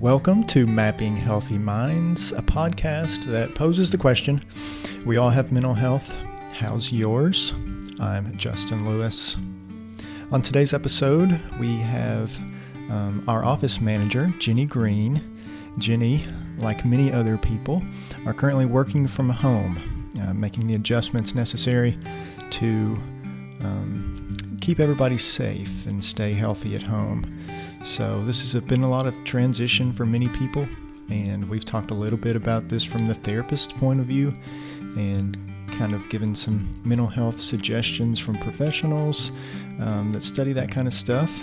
Welcome to Mapping Healthy Minds, a podcast that poses the question We all have mental health. How's yours? I'm Justin Lewis. On today's episode, we have um, our office manager, Jenny Green. Jenny, like many other people, are currently working from home, uh, making the adjustments necessary to um, keep everybody safe and stay healthy at home. So, this has been a lot of transition for many people, and we've talked a little bit about this from the therapist's point of view and kind of given some mental health suggestions from professionals um, that study that kind of stuff.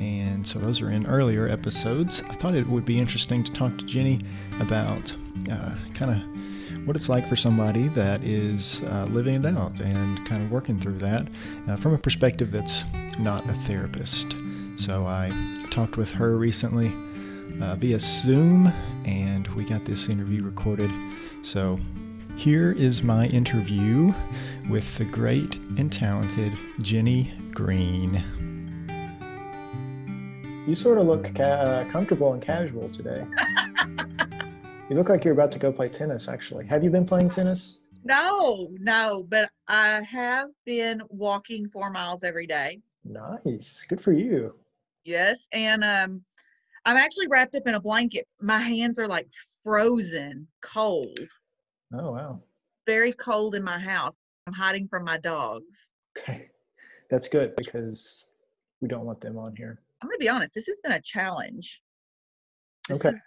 And so, those are in earlier episodes. I thought it would be interesting to talk to Jenny about uh, kind of what it's like for somebody that is uh, living it out and kind of working through that uh, from a perspective that's not a therapist. So I talked with her recently uh, via Zoom, and we got this interview recorded. So here is my interview with the great and talented Jenny Green. You sort of look ca- uh, comfortable and casual today. you look like you're about to go play tennis, actually. Have you been playing tennis? No, no, but I have been walking four miles every day. Nice. Good for you. Yes, and um, I'm actually wrapped up in a blanket. My hands are like frozen cold. Oh wow. Very cold in my house. I'm hiding from my dogs. Okay. That's good because we don't want them on here. I'm gonna be honest. This has been a challenge. This Okay. is-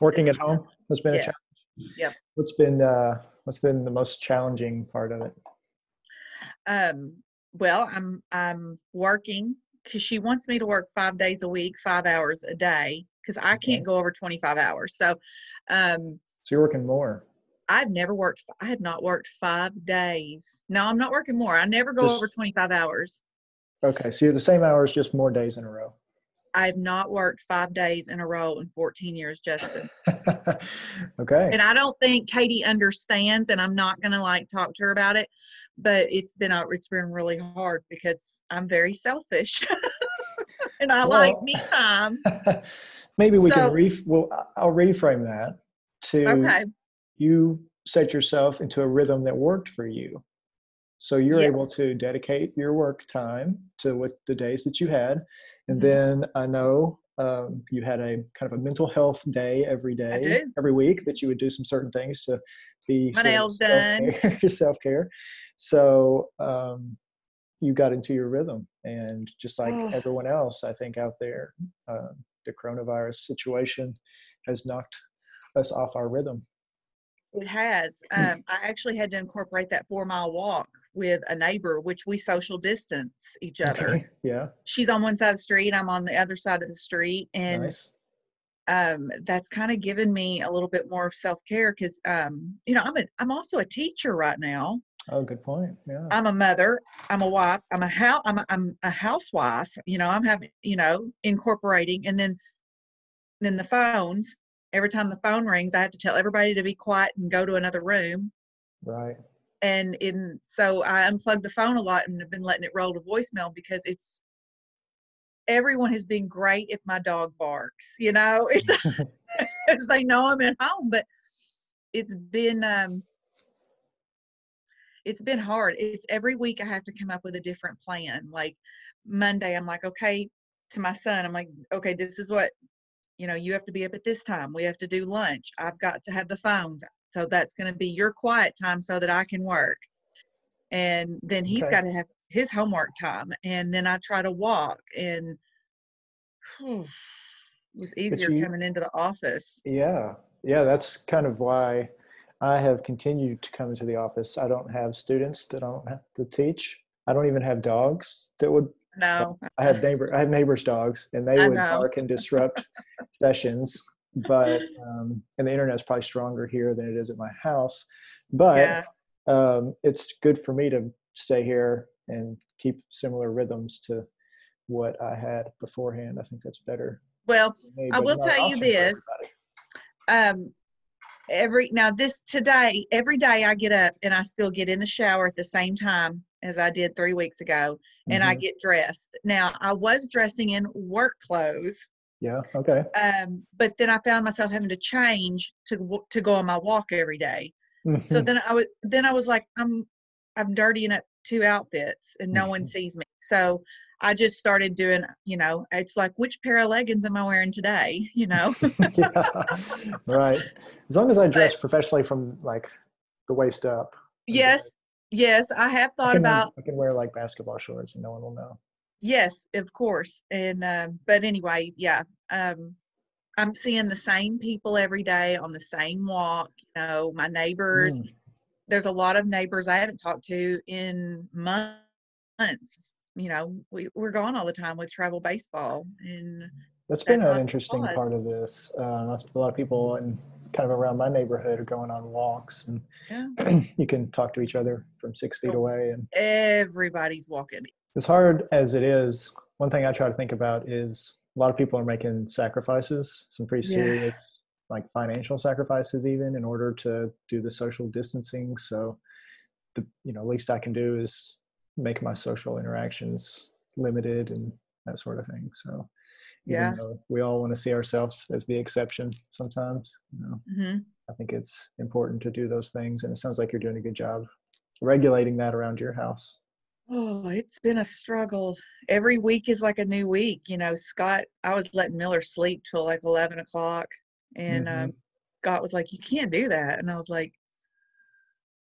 Working at home has been a Yeah. challenge. Yep. What's been uh what's been the most challenging part of it? um, well, I'm I'm working because she wants me to work five days a week, five hours a day, because I can't go over 25 hours. So, um, So you're working more. I've never worked. I have not worked five days. No, I'm not working more. I never go Just- over 25 hours. Okay, so you're the same hours, just more days in a row. I've not worked five days in a row in 14 years, Justin. okay. and I don't think Katie understands, and I'm not gonna like talk to her about it. But it's been a, it's been really hard because I'm very selfish, and I like me time. Maybe we So- can ref well I'll reframe that to Okay. you set yourself into a rhythm that worked for you. So you're able to dedicate your work time to what the days that you had. And Mhm. then I know um, you had a kind of a mental health day every day, every week that you would do some certain things to be My nails done. self-care- self-care. So um, you got into your rhythm and just like Oh. everyone else, I think out there, uh, the coronavirus situation has knocked us off our rhythm. It has. Um, I actually had to incorporate that four mile walk with a neighbor, which we social distance each other. Okay. Yeah. She's on one side of the street, I'm on the other side of the street, and nice. um, that's kind of given me a little bit more of self care because um, you know I'm a I'm also a teacher right now. Oh, good point. Yeah. I'm a mother. I'm a wife. I'm a house. I'm a, I'm a housewife. You know, I'm having you know incorporating, and then then the phones. Every time the phone rings, I have to tell everybody to be quiet and go to another room. right. And in so I unplug the phone a lot and have been letting it roll to voicemail because it's everyone has been great if my dog barks. You know, it's they know I'm at home, but it's been um it's been hard. It's every week I have to come up with a different plan. Like Monday, I'm like, okay, to my son, I'm like, okay, this is what you know, you have to be up at this time. We have to do lunch. I've got to have the phones. So that's going to be your quiet time so that I can work. And then he's Okay. got to have his homework time. And then I try to walk and hmm. it was easier you- coming into the office. Yeah. Yeah. That's kind of why I have continued to come into the office. I don't have students that I don't have to teach. I don't even have dogs that would. No, I have neighbor. I have neighbors' dogs, and they I would know. bark and disrupt sessions. But um, and the internet's probably stronger here than it is at my house. But yeah. um, it's good for me to stay here and keep similar rhythms to what I had beforehand. I think that's better. Well, me, I will tell you this. um every now this today every day i get up and i still get in the shower at the same time as i did three weeks ago and i Mhm. get dressed now i was dressing in work clothes Yeah. Okay. Um, but then I found myself having to change to to go on my walk every day. So Mhm. then I was then I was like, I'm I'm dirtying up two outfits and no one Mhm. sees me. So I just started doing, you know, it's like which pair of leggings am I wearing today? You know? yeah. Right. As long as I dress professionally from like the waist up. I'm good. yes, yes, I have I thought can, about I can wear like basketball shorts and no one will know. Yes, of course. And um, but anyway, yeah. Um I'm seeing the same people every day on the same walk. You know, my neighbors. Mm. There's a lot of neighbors I haven't talked to in months. You know, we, we're gone all the time with travel baseball. And That's been That's an interesting was. part of this. Uh, a lot of people in kind of around my neighborhood are going on walks, and Yeah. you can talk to each other from six feet Oh. away. And everybody's walking. As hard as it is, one thing I try to think about is a lot of people are making sacrifices, some pretty Yeah. serious, like financial sacrifices, even in order to do the social distancing. So, the you know least I can do is make my social interactions limited and that sort of thing. So, Yeah. we all want to see ourselves as the exception sometimes, you know, hmm I think it's important to do those things. And it sounds like you're doing a good job regulating that around your house. Oh, it's been a struggle. Every week is like a new week. You know, Scott, I was letting Miller sleep till like 11 o'clock. And Mhm. um, Scott was like, You can't do that. And I was like,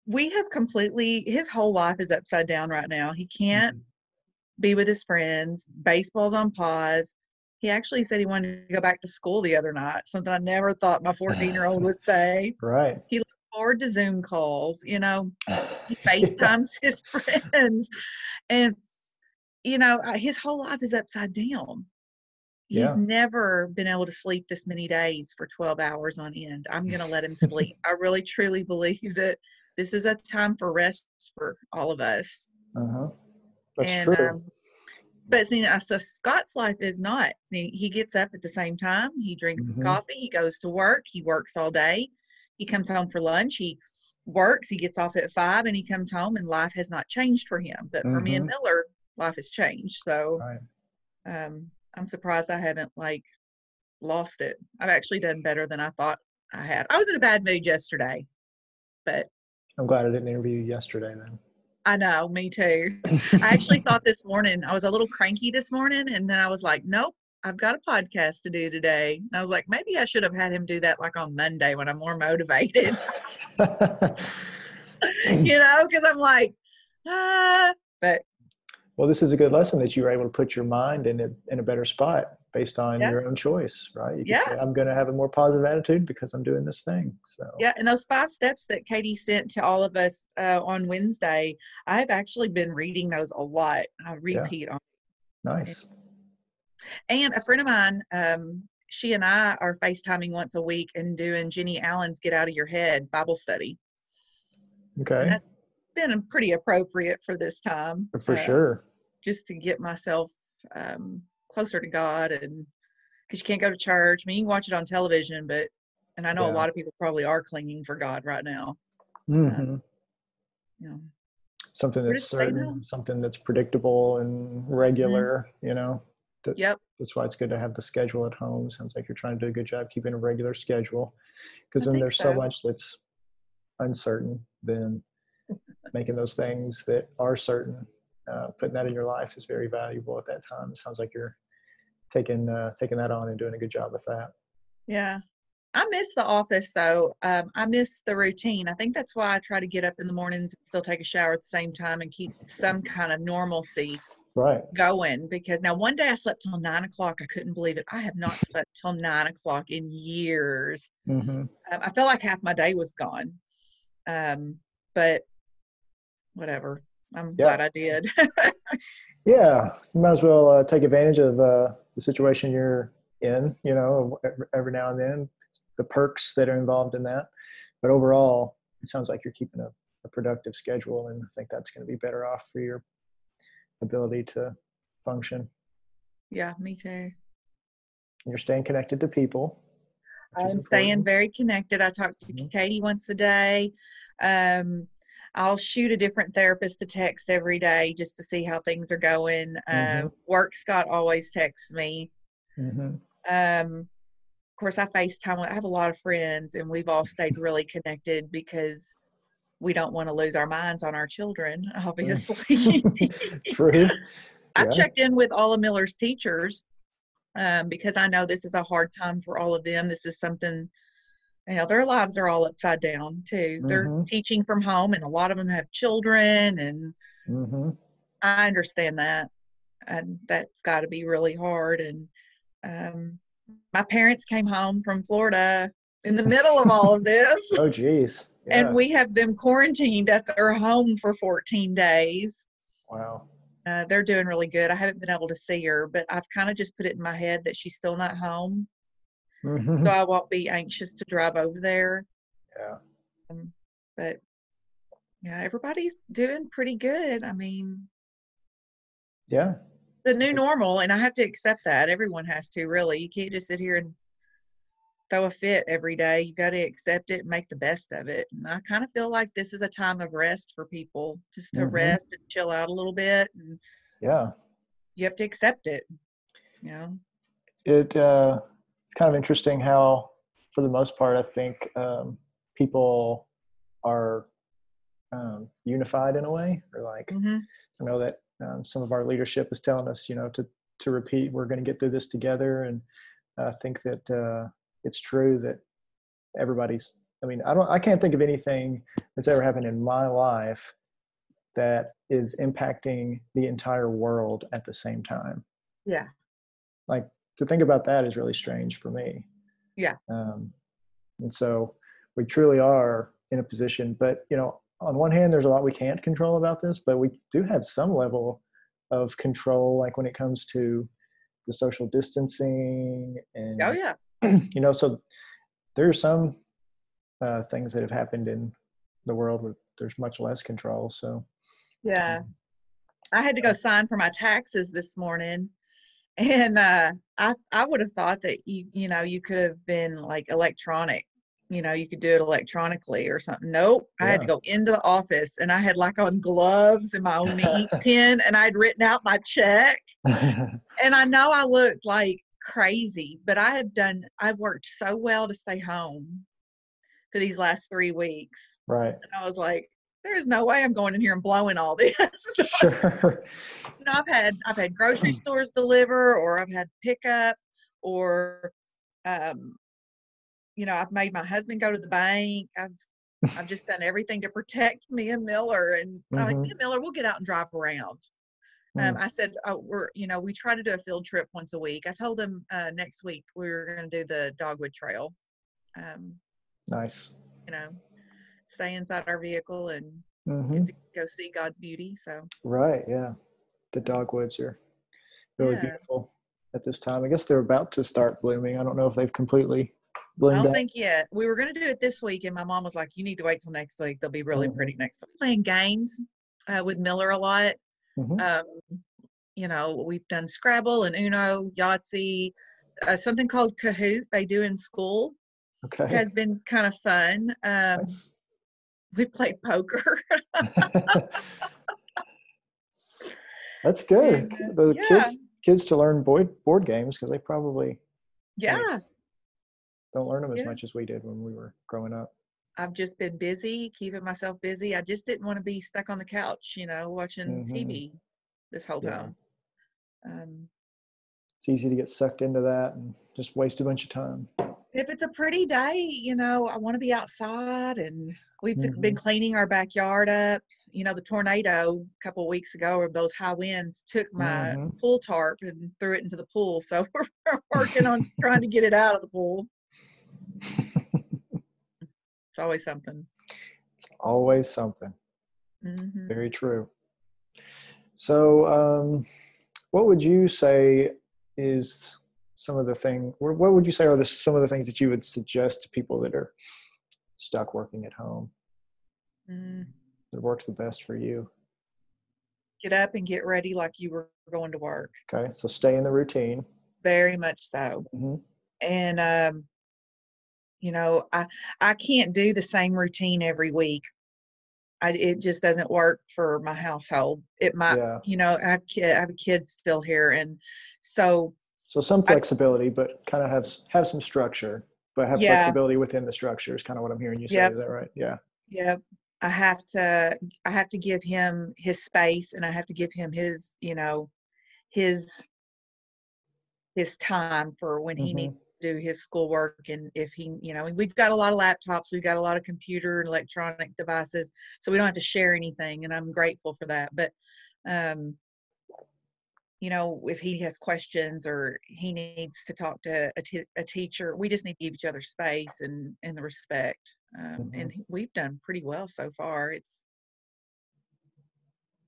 We have completely, his whole life is upside down right now. He can't Mhm. be with his friends. Baseball's on pause. He actually said he wanted to go back to school the other night, something I never thought my 14 year old would say. Right. Forward to Zoom calls, you know, he Yeah. FaceTimes his friends. And, you know, his whole life is upside down. He's Yeah. never been able to sleep this many days for 12 hours on end. I'm going to let him sleep. I really, truly believe that this is a time for rest for all of us. Uh-huh. That's and, true. Um, but see, uh, so Scott's life is not. He, he gets up at the same time. He drinks his Mhm. coffee. He goes to work. He works all day. He comes home for lunch. He works. He gets off at five, and he comes home, and life has not changed for him. But for me and Mhm. Miller, life has changed. So right. um, I'm surprised I haven't like lost it. I've actually done better than I thought I had. I was in a bad mood yesterday, but I'm glad I didn't interview you yesterday then. I know, me too. I actually thought this morning I was a little cranky this morning, and then I was like, nope, I've got a podcast to do today. And I was like, maybe I should have had him do that like on Monday when I'm more motivated, you know, because I'm like, ah, but well, this is a good lesson that you were able to put your mind in a, in a better spot based on Yeah. your own choice, right? You Yeah. say, I'm going to have a more positive attitude because I'm doing this thing. So, yeah. And those five steps that Katie sent to all of us uh, on Wednesday, I've actually been reading those a lot. I repeat on. nice. And a friend of mine, um, she and I are FaceTiming once a week and doing Jennie Allen's Get Out of Your Head Bible study. Okay. that's been pretty appropriate for this time. For uh, sure. Just to get myself um, closer to God and because you can't go to church. I mean, you can watch it on television, but, and I know Yeah. a lot of people probably are clinging for God right now. hmm You know, Something that's to stay now? certain, something that's predictable and regular, you know. That- yep. That's why it's good to have the schedule at home. Sounds like you're trying to do a good job keeping a regular schedule. Because then there's so so. much that's uncertain, then making those things that are certain, uh, putting that in your life is very valuable at that time. It sounds like you're taking uh, taking that on and doing a good job with that. Yeah. I miss the office though. Um, I miss the routine. I think that's why I try to get up in the mornings and still take a shower at the same time and keep some kind of normalcy Right. going because now one day I slept till nine o'clock. I couldn't believe it. I have not slept till nine o'clock in years. hmm Um, I felt like half my day was gone. Um, but whatever. I'm Yeah. glad I did. Yeah, you might as well uh, take advantage of uh, the situation you're in. You know, every, every now and then, the perks that are involved in that. But overall, it sounds like you're keeping a, a productive schedule, and I think that's going to be better off for your ability to function. yeah, me too. You're staying connected to people. I'm staying very connected. I talk to Mhm. Katie once a day. Um, I'll shoot a different therapist a text every day just to see how things are going. Mhm. Uh, work Scott always texts me. hmm Um, of course, I FaceTime. with- I have a lot of friends, and we've all stayed really connected because we don't want to lose our minds on our children. Obviously, True. I Yeah. checked in with all of Miller's teachers um, because I know this is a hard time for all of them. This is something, you know, their lives are all upside down too. They're Mhm. teaching from home, and a lot of them have children, and hmm I understand that, and that's got to be really hard. And um, my parents came home from Florida in the middle of all of this, Oh, geez. Yeah. and we have them quarantined at their home for 14 days. Wow. Uh, they're doing really good. I haven't been able to see her, but I've kind of just put it in my head that she's still not home, Mhm. so I won't be anxious to drive over there. yeah. Um, but yeah, everybody's doing pretty good. I mean, Yeah. the new normal, and I have to accept that. Everyone has to, really. You can't just sit here and throw a fit every day. You got to accept it and make the best of it. And I kind of feel like this is a time of rest for people, just to Mhm. rest and chill out a little bit. And Yeah. you have to accept it. You know? it uh, it's kind of interesting how, for the most part, I think um, people are um, unified in a way, or like hmm I know that um, some of our leadership is telling us, you know, to to repeat, we're going to get through this together, and I think that uh, it's true that everybody's. I mean, I don't, I can't think of anything that's ever happened in my life that is impacting the entire world at the same time Yeah. like to think about that is really strange for me Yeah. um, and so we truly are in a position but you know on one hand there's a lot we can't control about this but we do have some level of control like when it comes to the social distancing and Oh, yeah. You know so there are some uh, things that have happened in the world where there's much less control so Yeah. I had to go sign for my taxes this morning. And uh I I would have thought that you you know you could have been like electronic. You know, you could do it electronically or something. Nope. I had to go into the office and I had like on gloves and my own ink pen and I'd written out my check. And I know I looked like crazy, but I have done I've worked so well to stay home for these last three weeks. right And I was like, there's no way I'm going in here and blowing all this. sure you know, I've had I've had grocery stores deliver, or I've had pickup, or um, you know, I've made my husband go to the bank. I've I've just done everything to protect me and Miller, and I like me and Miller. We'll get out and drive around. Um, I said, oh, we're you know, we try to do a field trip once a week. I told him uh, next week we were going to do the Dogwood Trail. Um, nice you know, stay inside our vehicle and hmm to go see God's beauty. So Right. Yeah. The dogwoods are really Yeah. beautiful at this time. I guess they're about to start blooming. I don't know if they've completely bloomed. I don't out. think yet. We were going to do it this week, and my mom was like, "You need to wait till next week. They'll be really Mhm. pretty next week." Playing games uh, with Miller a lot. Mhm. Um, you know, we've done Scrabble and Uno, Yahtzee, uh, something called Kahoot they do in school okay. has been kind of fun. Um, Nice. we play poker. That's good. And, uh, the yeah. kids kids to learn board board games because they probably yeah, don't learn them as Yeah. much as we did when we were growing up. I've just been busy, keeping myself busy. I just didn't want to be stuck on the couch, you know, watching Mhm. TV this whole Yeah. time. Um, It's easy to get sucked into that and just waste a bunch of time. if it's a pretty day, you know, I want to be outside and we've been- been cleaning our backyard up. You know, the tornado a couple of weeks ago or those high winds took my Mhm. pool tarp and threw it into the pool. So we're working on trying to get it out of the pool. It's always something. It's always something. hmm Very true. So, um, what would you say is some of the thing? What what would you say are the, some of the things that you would suggest to people that are stuck working at home mm that works the best for you? Get up and get ready like you were going to work. Okay, so stay in the routine. Very much so. hmm and um you know i i can't do the same routine every week I, it just doesn't work for my household it might Yeah. you know i have i have a kid still here and so So some flexibility, I, but kind of have have some structure, but have yeah. flexibility within the structure is kind of what I'm hearing you say. Yep. Is that right? Yeah. Yep. I have to I have to give him his space and I have to give him his, you know, his his time for when he mm-hmm. needs do his schoolwork and if he, you know, we've got a lot of laptops, we've got a lot of computer and electronic devices, so we don't have to share anything and I'm grateful for that. But um you know, if he has questions or he needs to talk to a, t- a teacher, we just need to give each other space and, and the respect. Um, mm-hmm. And we've done pretty well so far. It's,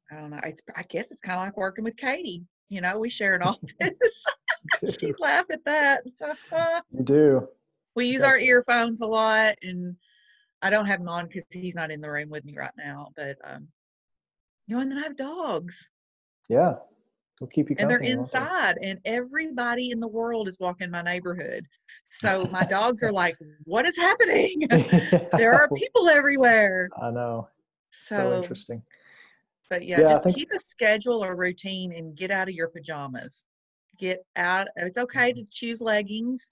I don't know. It's, I guess it's kind of like working with Katie. You know, we share an office. She'd laugh at that. you do. We use our earphones a lot, and I don't have them on because he's not in the room with me right now. But um, you know, and then I have dogs. Yeah, They'll keep you and they're inside and everybody in the world is walking my neighborhood so my dogs are like what is happening there are people everywhere i know so, so interesting but yeah, yeah just think... keep a schedule or routine and get out of your pajamas get out it's okay to choose leggings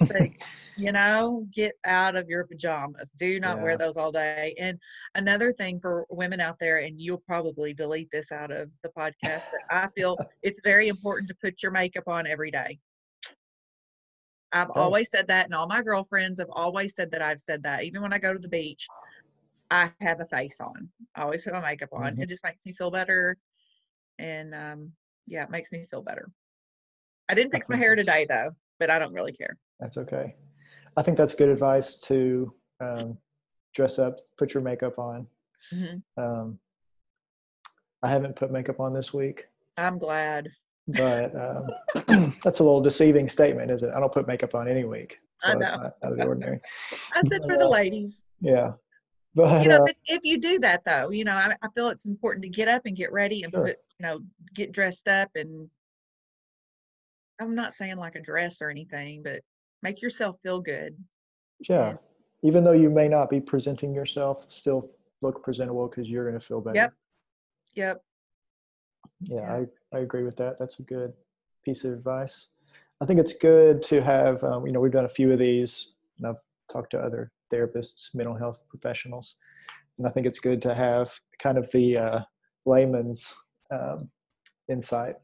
but, you know, get out of your pajamas. Do not yeah. wear those all day. And another thing for women out there, and you'll probably delete this out of the podcast, but I feel it's very important to put your makeup on every day. I've oh. always said that, and all my girlfriends have always said that I've said that. Even when I go to the beach, I have a face on. I always put my makeup on. Mm-hmm. It just makes me feel better. And um, yeah, it makes me feel better. I didn't fix my hair today though but I don't really care. That's okay. I think that's good advice to um, dress up, put your makeup on. Mm-hmm. Um, I haven't put makeup on this week. I'm glad. But um, that's a little deceiving statement, isn't it? I don't put makeup on any week. So I know. Not, out of the ordinary. I said for the ladies. Yeah. But, you know, uh, if you do that though, you know, I, I, feel it's important to get up and get ready and sure. put, you know, get dressed up and I'm not saying like a dress or anything, but make yourself feel good. Yeah. And, Even though you may not be presenting yourself, still look presentable because you're going to feel better. Yep. Yep. Yeah, yeah, I, I agree with that. That's a good piece of advice. I think it's good to have, um, you know, we've done a few of these and I've talked to other therapists, mental health professionals, and I think it's good to have kind of the uh, layman's um, insight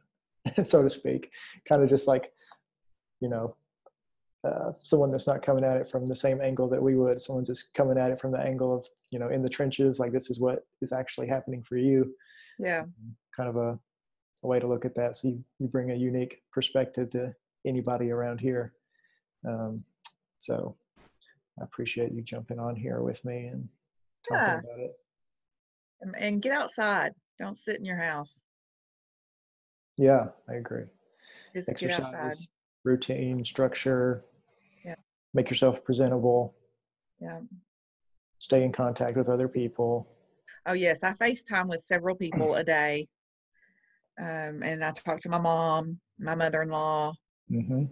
so to speak, kind of just like, you know, uh, someone that's not coming at it from the same angle that we would. Someone just coming at it from the angle of, you know, in the trenches, like this is what is actually happening for you. Yeah. Kind of a, a way to look at that. So you, you bring a unique perspective to anybody around here. Um, so I appreciate you jumping on here with me and talking yeah. about it. And get outside. Don't sit in your house. Yeah, I agree. Just Exercise, routine, structure. Yeah. Make yourself presentable. Yeah. Stay in contact with other people. Oh yes, I FaceTime with several people a day. Um, and I talk to my mom, my mother-in-law. Mm-hmm.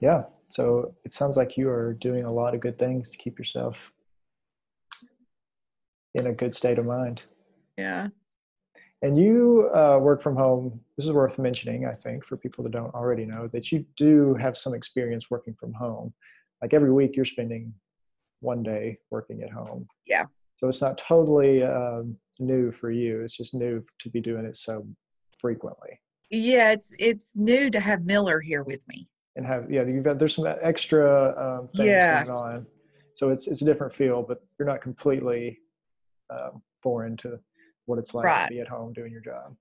Yeah. So it sounds like you are doing a lot of good things to keep yourself in a good state of mind. Yeah. And you uh, work from home. This is worth mentioning, I think, for people that don't already know that you do have some experience working from home. Like every week, you're spending one day working at home. Yeah. So it's not totally um, new for you. It's just new to be doing it so frequently. Yeah, it's it's new to have Miller here with me. And have yeah, you've got there's some extra um, things yeah. going on. So it's it's a different feel, but you're not completely um, foreign to what it's like right. to be at home doing your job.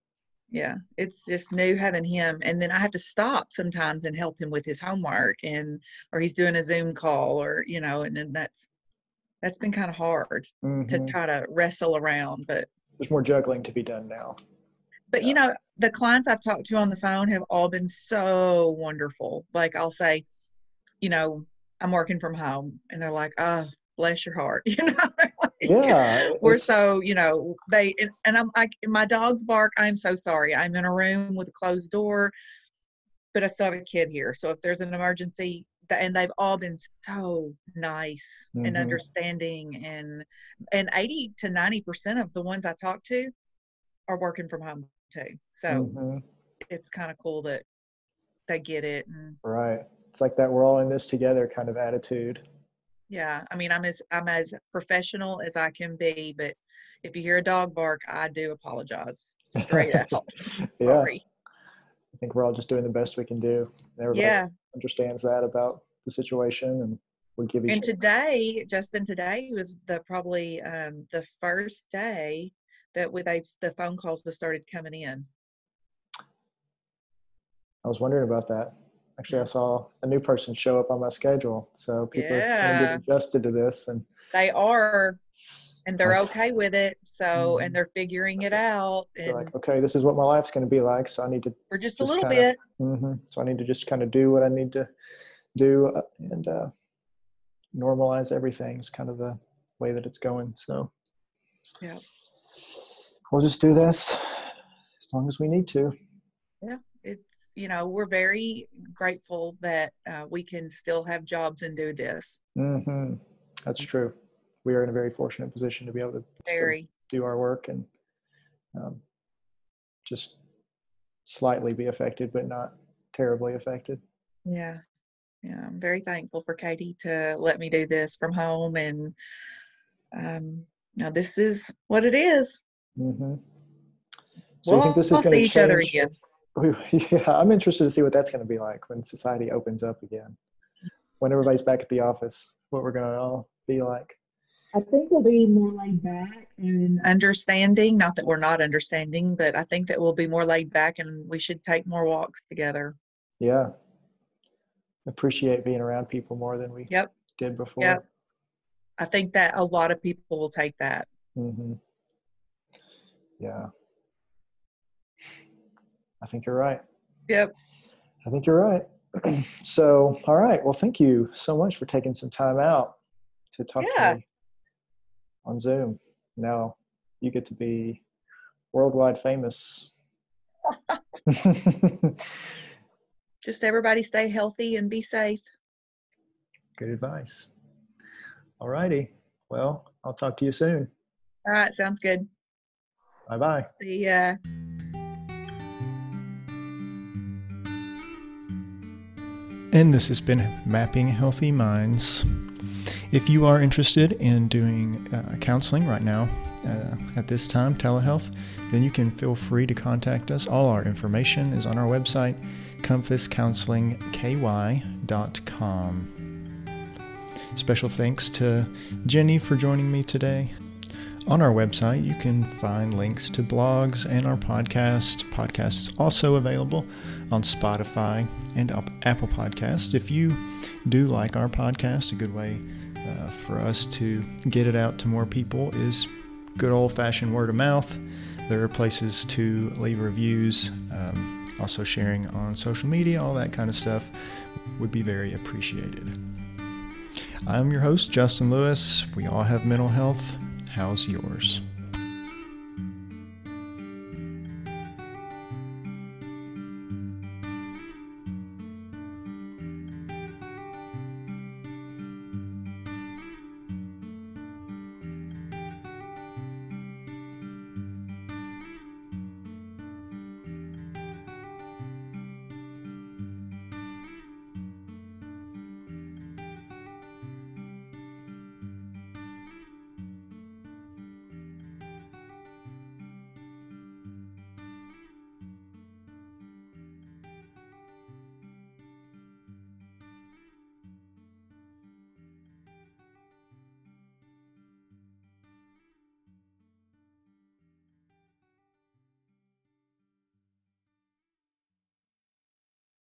Yeah, it's just new having him, and then I have to stop sometimes and help him with his homework, and or he's doing a Zoom call, or you know, and then that's that's been kind of hard mm-hmm. to try to wrestle around. But there's more juggling to be done now. But yeah. you know, the clients I've talked to on the phone have all been so wonderful. Like I'll say, you know, I'm working from home, and they're like, "Oh, bless your heart," you know. Yeah we're so you know they and, and i'm like my dogs bark i'm so sorry i'm in a room with a closed door but i still have a kid here so if there's an emergency and they've all been so nice mm-hmm. and understanding and and 80 to 90 percent of the ones i talk to are working from home too so mm-hmm. it's kind of cool that they get it. And Right. It's like that we're all in this together kind of attitude. Yeah, I mean, I'm as I'm as professional as I can be, but if you hear a dog bark, I do apologize straight out. Yeah. Sorry. I think we're all just doing the best we can do. Everybody Yeah. understands that about the situation and we give each And today, Justin, today was the probably um, the first day that with they the phone calls that started coming in. I was wondering about that. Actually, I saw a new person show up on my schedule. So people are kind of getting adjusted to this. And They are, and they're Okay. okay with it. So, Mhm. and they're figuring it out, they're and like, okay, this is what my life's going to be like. So I need to, for just a little kinda- bit. hmm so I need to just kind of do what I need to do uh, and uh, normalize everything is kind of the way that it's going. So Yeah. we'll just do this as long as we need to. It's you know we're very grateful that uh, we can still have jobs and do this. hmm That's true. We are in a very fortunate position to be able to Very. do our work and um, just slightly be affected, but not terribly affected. Yeah. Yeah. I'm very thankful for Katie to let me do this from home. And um, now this is what it is. hmm So you think this is we'll going see to each other change? Yeah, I'm interested to see what that's going to be like when society opens up again. When everybody's back at the office, what we're going to all be like. I think we'll be more laid back and understanding. Not that we're not understanding, but I think that we'll be more laid back and we should take more walks together. Yeah. Appreciate being around people more than we Yep. did before. Yep. I think that a lot of people will take that. Mm-hmm. Yeah. I think you're right. Yep. I think you're right. so, all right. Well, thank you so much for taking some time out to talk Yeah. to me on Zoom. Now you get to be worldwide famous. Just everybody stay healthy and be safe. Good advice. All righty. Well, I'll talk to you soon. All right. Sounds good. Bye bye. See ya. And this has been Mapping Healthy Minds. If you are interested in doing uh, counseling right now, uh, at this time, telehealth, then you can feel free to contact us. All our information is on our website, compasscounselingky.com. Special thanks to Jenny for joining me today. On our website, you can find links to blogs and our podcast. Podcast is also available on Spotify and Apple Podcasts. If you do like our podcast, a good way uh, for us to get it out to more people is good old fashioned word of mouth. There are places to leave reviews, um, also sharing on social media, all that kind of stuff would be very appreciated. I'm your host, Justin Lewis. We all have mental health. How's yours?